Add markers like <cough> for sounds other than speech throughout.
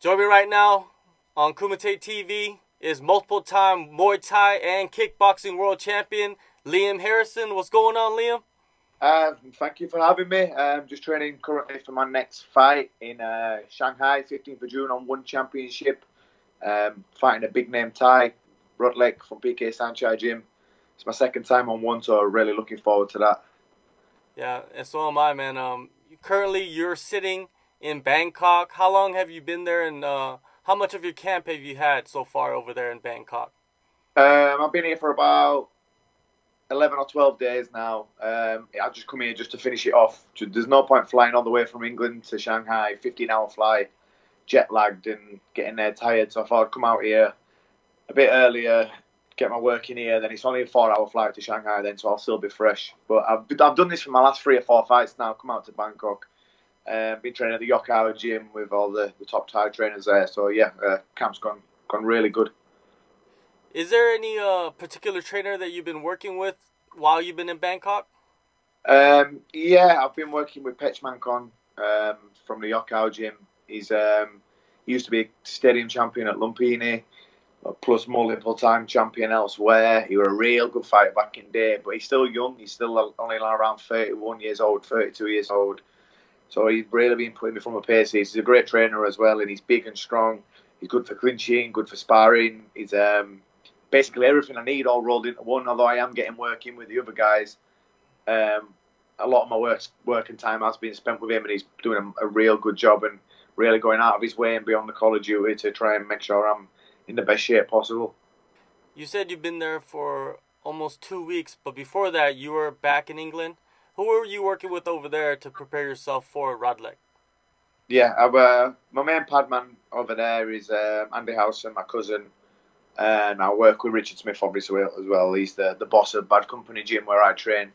Join me right now on Kumite TV is multiple time Muay Thai and kickboxing world champion Liam Harrison. What's going on, Liam? Uh, thank you for having me. I'm just training currently for my next fight in uh, Shanghai, 15th of June on One Championship. Um, fighting a big name Thai, Rodlek from PK Saenchai Gym. It's my second time on one, so really looking forward to that. Yeah, and so am I, man. Um, currently you're sitting in Bangkok. How long have you been there, and uh, how much of your camp have you had so far over there in Bangkok? Um, I've been here for about 11 or 12 days now. Um, I just come here just to finish it off. There's no point flying all the way from England to Shanghai, 15 hour flight, jet lagged and getting there tired. So I thought I'd come out here a bit earlier, get my work in here. Then it's only a four hour flight to Shanghai then, so I'll still be fresh. But I've, I've done this for my last three or four fights now. Come out to Bangkok. Uh, been training at the Yokkao gym with all the, the top Thai trainers there. So yeah, uh, camp's gone gone really good. Is there any uh, particular trainer that you've been working with while you've been in Bangkok? Um, yeah, I've been working with Pech Mankon um, from the Yokkao gym. He's um, he used to be a stadium champion at Lumpini, plus multiple time champion elsewhere. He was a real good fighter back in day, but he's still young. He's still only around 31 years old, 32 years old. So he's really been putting me from a pace. He's a great trainer as well, and he's big and strong. He's good for clinching, good for sparring. He's um, basically everything I need all rolled into one. Although I am getting working with the other guys, um, a lot of my work working time has been spent with him, and he's doing a, a, real good job and really going out of his way and beyond the call of duty to try and make sure I'm in the best shape possible. You said you've been there for almost two weeks, but before that, you were back in England. Who were you working with over there to prepare yourself for Rodlek? Yeah, uh, my main padman over there is uh, Andy Howson, my cousin, and I work with Richard Smith obviously as well. He's the, the boss of Bad Company Gym where I train.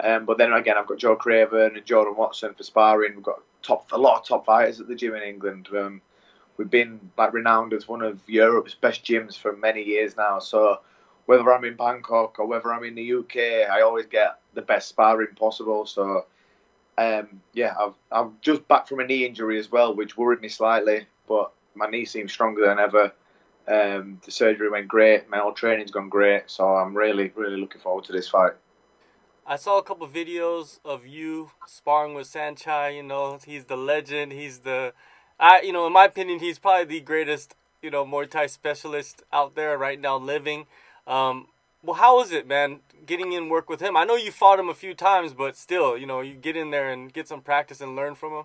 Um, but then again, I've got Joe Craven and Jordan Watson for sparring. We've got top a lot of top fighters at the gym in England. Um, we've been like renowned as one of Europe's best gyms for many years now. So whether I'm in Bangkok or whether I'm in the UK, I always get the best sparring possible. So um, yeah, I've I'm just back from a knee injury as well, which worried me slightly, but my knee seems stronger than ever. Um, the surgery went great. My whole training's gone great, so I'm really, really looking forward to this fight. I saw a couple of videos of you sparring with Saenchai. You know, he's the legend. He's the, I, you know, in my opinion, he's probably the greatest, you know, Muay Thai specialist out there right now living. Um, well, how is it, man, getting in work with him? I know you fought him a few times, but still, you know, you get in there and get some practice and learn from him.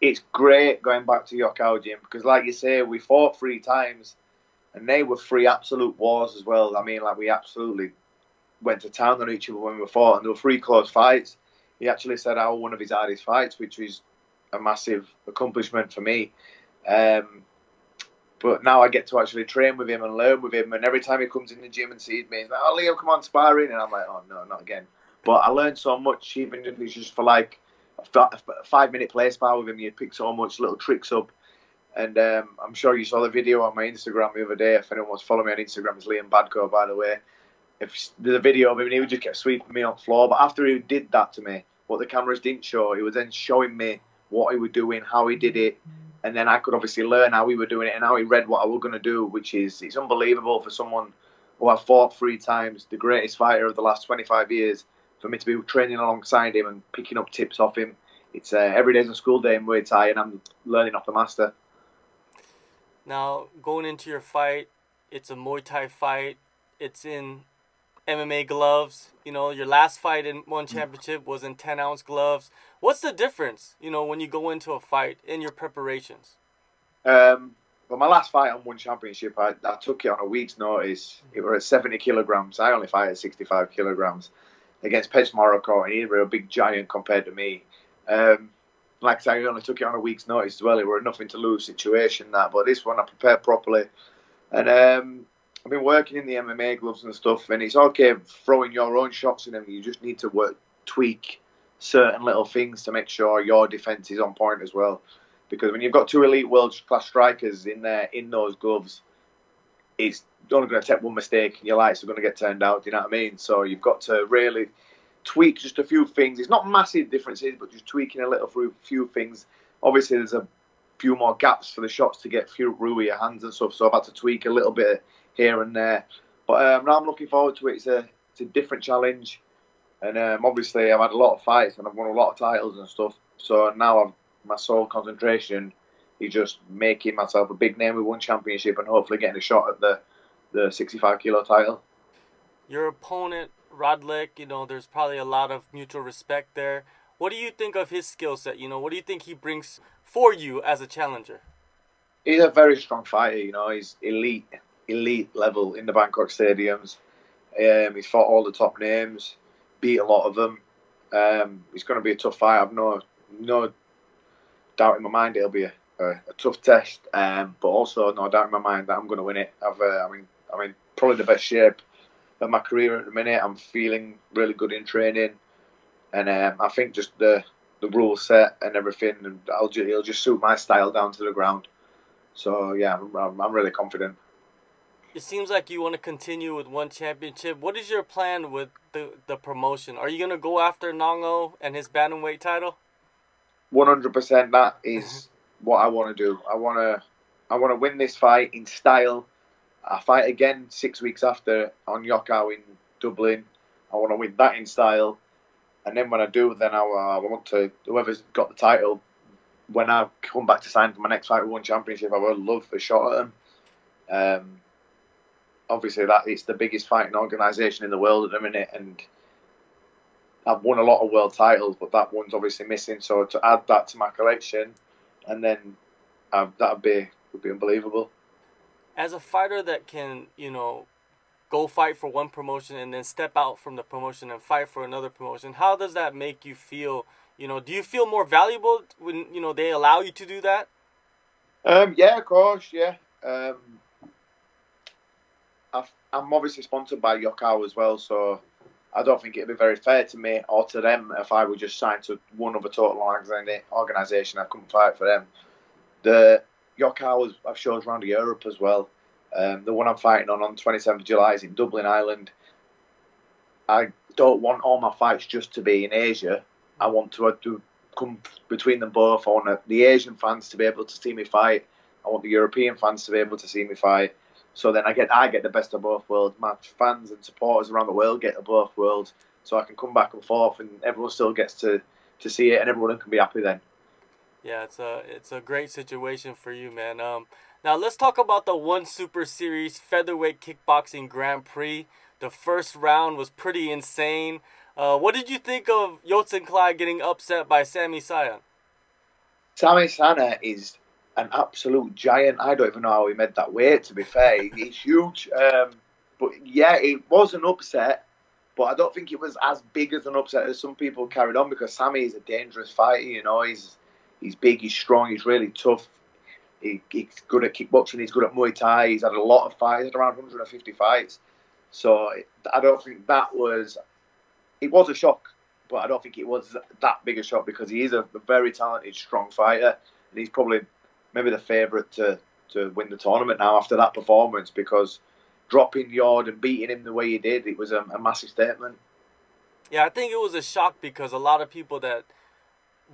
It's great going back to Yokkao gym because, like you say, we fought three times, and they were three absolute wars as well. I mean, like we absolutely went to town on each other when we fought, and there were three close fights. He actually said I won one of his hardest fights, which was a massive accomplishment for me. Um, but now I get to actually train with him and learn with him. And every time he comes in the gym and sees me, he's like, "Oh, Leo, come on, sparring," and I'm like, "Oh no, not again." But I learned so much, even if it's just for like a five minute play spar with him. You pick so much little tricks up. And um, I'm sure you saw the video on my Instagram the other day. If anyone wants to follow me on Instagram, it's Liam Badco, by the way. If the video of him, he would just kept sweeping me on the floor. But after he did that to me, what the cameras didn't show, he was then showing me what he was doing, how he did it, and then I could obviously learn how we were doing it and how he read what I was going to do, which is it's unbelievable for someone who I've fought three times, the greatest fighter of the last 25 years, for me to be training alongside him and picking up tips off him. It's uh, every day's a school day in Muay Thai, and I'm learning off the master. Now, going into your fight, it's a Muay Thai fight. It's in MMA gloves. You know, your last fight in one championship was in 10 ounce gloves. What's the difference, you know, when you go into a fight in your preparations? Um, well, my last fight on one championship, I, I took it on a week's notice. It was at 70 kilograms. I only fight at 65 kilograms against Petchmorakot, and he was a big giant compared to me. Um, like I say, I only took it on a week's notice as well. It were a nothing to lose situation that, but this one I prepared properly, and um, I've been working in the MMA gloves and stuff, and it's okay throwing your own shots in them. You just need to work, tweak certain little things to make sure your defense is on point as well. Because when you've got two elite world class strikers in there in those gloves, it's only going to take one mistake and your lights are going to get turned out. Do you know what I mean? So you've got to really tweak just a few things. It's not massive differences, but just tweaking a little few few things. Obviously, there's a few more gaps for the shots to get through your hands and stuff. So I've had to tweak a little bit here and there. But um, now I'm looking forward to it. It's a it's a different challenge, and um, obviously I've had a lot of fights and I've won a lot of titles and stuff. So now I'm, my sole concentration is just making myself a big name with one championship and hopefully getting a shot at the the 65 kilo title. Your opponent Rodlek, you know, there's probably a lot of mutual respect there. What do you think of his skill set? You know, what do you think he brings for you as a challenger? He's a very strong fighter. You know, he's elite, elite level in the Bangkok stadiums. Um, he's fought all the top names, beat a lot of them. Um, he's going to be a tough fight. I've no no doubt in my mind it'll be a, a, a tough test. Um, but also no doubt in my mind that I'm going to win it. I've, uh, I mean, I'm probably the best shape of my career at the minute. I'm feeling really good in training, and um, I think just the the rule set and everything, and I'll just, it'll just suit my style down to the ground. So yeah, I'm, I'm really confident. It seems like you want to continue with one championship. What is your plan with the the promotion? Are you gonna go after Nong-O and his bantamweight title? One hundred percent. That is mm-hmm. what I want to do. I want to I want to win this fight in style I fight again six weeks after on Yokkao in Dublin. I want to win that in style, and then when I do, then I, uh, I want to whoever's got the title. When I come back to sign for my next fight, one championship, I would love a shot at them. Um, obviously, that it's the biggest fighting organisation in the world at the minute, and I've won a lot of world titles, but that one's obviously missing. So to add that to my collection, and then uh, that'd be would be unbelievable as a fighter that can, you know, go fight for one promotion and then step out from the promotion and fight for another promotion, how does that make you feel? You know, do you feel more valuable when you know they allow you to do that? Um, yeah, of course, yeah. Um, i am obviously sponsored by Yokkao as well, so I don't think it'd be very fair to me or to them if I were just signed to one other total organisation. I couldn't fight for them. The Yokkao I've shows around Europe as well. Um, the one I'm fighting on on 27th of July is in Dublin, Ireland. I don't want all my fights just to be in Asia. I want to, uh, to come between them both. I want the Asian fans to be able to see me fight. I want the European fans to be able to see me fight. So then I get I get the best of both worlds. My fans and supporters around the world get the both worlds. So I can come back and forth, and everyone still gets to, to see it, and everyone can be happy then. Yeah, it's a it's a great situation for you, man. Um, now let's talk about the One Super Series Featherweight Kickboxing Grand Prix. The first round was pretty insane. Uh, what did you think of Yodsanklai getting upset by Samy Sana? Samy Sana is an absolute giant. I don't even know how he made that weight. To be fair, he's huge. Um, but yeah, it was an upset. But I don't think it was as big as an upset as some people carried on because Samy is a dangerous fighter. You know, he's He's big, he's strong, he's really tough. He, he's good at kickboxing, he's good at Muay Thai. He's had a lot of fights, had around 150 fights. So I don't think that was. It was a shock, but I don't think it was that big a shock because he is a very talented, strong fighter, and he's probably maybe the favourite to to win the tournament now after that performance because dropping Yard and beating him the way he did, it was a, a massive statement. Yeah, I think it was a shock because a lot of people that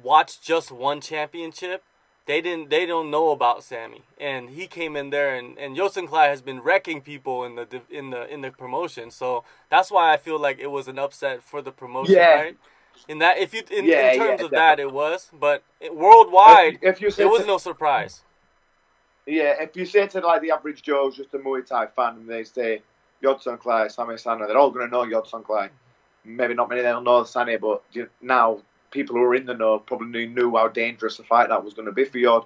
watched just one championship, they didn't they don't know about Samy, and he came in there and and Clyde has been wrecking people in the in the in the promotion, so that's why I feel like it was an upset for the promotion, yeah. right? In that, if you in, yeah, in terms yeah, of that, it was, but worldwide, if, if you it was to, no surprise. Yeah, if you say to like the average Joe, just a Muay Thai fan, and they say Yodson Clyde, Samy Sana, they're all going to know Yodsanklai. Maybe not many they'll know Samy, but now people who are in the know probably knew how dangerous a fight that was going to be for Yod.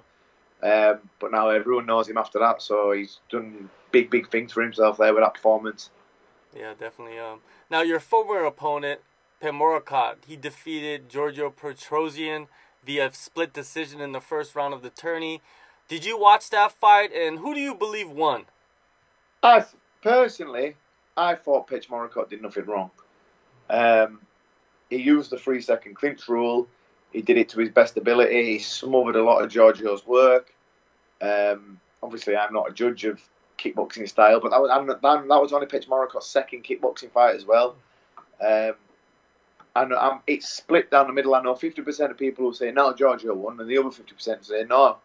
Um, but now everyone knows him after that, so he's done big, big things for himself there with that performance. Yeah, definitely. Um, now your former opponent, Petchmorakot, he defeated Giorgio Petrosyan via split decision in the first round of the tourney. Did you watch that fight, and who do you believe won? I personally, I thought Petchmorakot did nothing wrong. Um, he used the three second clinch rule. He did it to his best ability. He smothered a lot of Giorgio's work. Um, obviously, I'm not a judge of kickboxing style, but that was that, that was only Petchmorakot's second kickboxing fight as well. Um, and um, it's split down the middle. I know 50% of people will say no, Giorgio won, and the other 50% say no,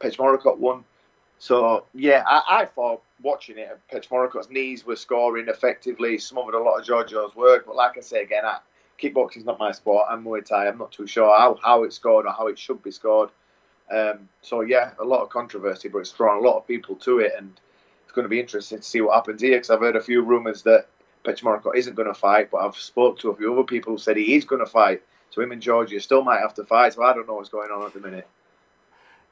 Petchmorakot won. So yeah, I, I thought watching it, Petchmorakot's knees were scoring effectively, smothered a lot of Giorgio's work. But like I say again, I, kickboxing's not my sport. I'm Muay Thai. I'm not too sure how, how it's scored or how it should be scored. Um, so yeah, a lot of controversy, but it's drawn a lot of people to it, and it's going to be interesting to see what happens here. Because I've heard a few rumours that Petchmorakot isn't going to fight, but I've spoke to a few other people who said he is going to fight. So him and Giorgio still might have to fight. So I don't know what's going on at the minute.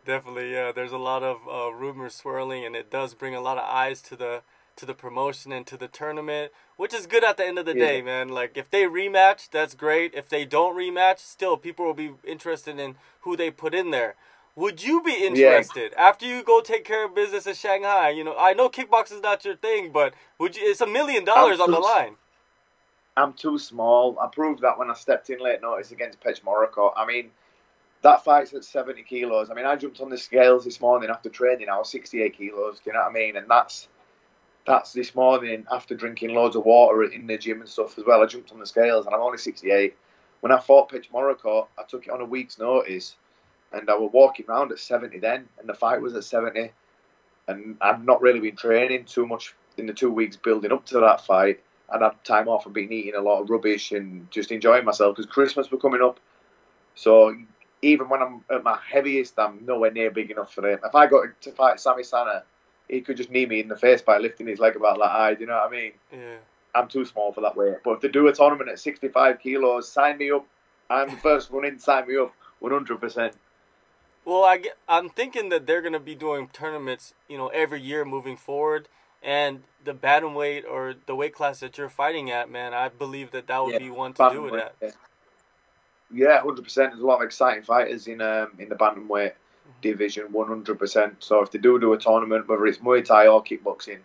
Definitely, yeah. There's a lot of uh, rumors swirling, and it does bring a lot of eyes to the to the promotion and to the tournament, which is good at the end of the yeah. day, man. Like if they rematch, that's great. If they don't rematch, still people will be interested in who they put in there. Would you be interested yeah. after you go take care of business in Shanghai? You know, I know kickboxing is not your thing, but would you? It's a million dollars on the line. I'm too small. I proved that when I stepped in late notice against Petchmorakot. I mean, that fight's at 70 kilos. I mean, I jumped on the scales this morning after training. I was 68 kilos. Do you know what I mean? And that's that's this morning after drinking loads of water in the gym and stuff as well. I jumped on the scales and I'm only 68. When I fought Petchmorakot, I took it on a week's notice, and I was walking around at 70 then, and the fight was at 70, and I'd not really been training too much in the two weeks building up to that fight. I'd had time off and been eating a lot of rubbish and just enjoying myself because Christmas was coming up. So even when I'm at my heaviest, I'm nowhere near big enough for him. If I got to fight Samy Sana, he could just knee me in the face by lifting his leg about that high. Do you know what I mean? Yeah. I'm too small for that weight. But if they do a tournament at 65 kilos, sign me up. I'm the <laughs> first one in. Sign me up, 100%. Well, I get, I'm thinking that they're gonna be doing tournaments, you know, every year moving forward. And the bantamweight or the weight class that you're fighting at, man, I believe that that would yeah, be one to do it at. Yeah. Yeah, hundred percent. There's a lot of exciting fighters in um, in the bantamweight mm-hmm. division, one hundred percent. So if they do do a tournament, whether it's Muay Thai or kickboxing,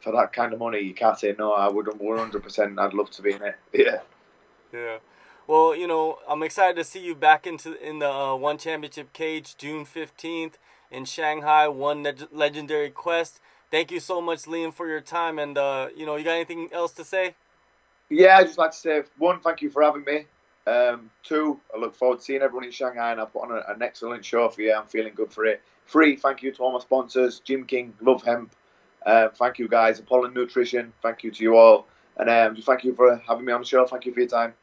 for that kind of money, you can't say no. I would one hundred percent. I'd love to be in it. <laughs> Yeah. Yeah. Well, you know, I'm excited to see you back into in the uh, one championship cage June fifteenth in Shanghai. One leg- legendary quest. Thank you so much, Liam, for your time. And uh, you know, you got anything else to say? Yeah, I just like to say one, thank you for having me. Um, two, I look forward to seeing everyone in Shanghai and I've put on a, an excellent show for you. I'm feeling good for it. Three, thank you to all my sponsors Gym King, Love Hemp. Uh, thank you guys, Apollo Nutrition. Thank you to you all. And um, thank you for having me on the show. Thank you for your time.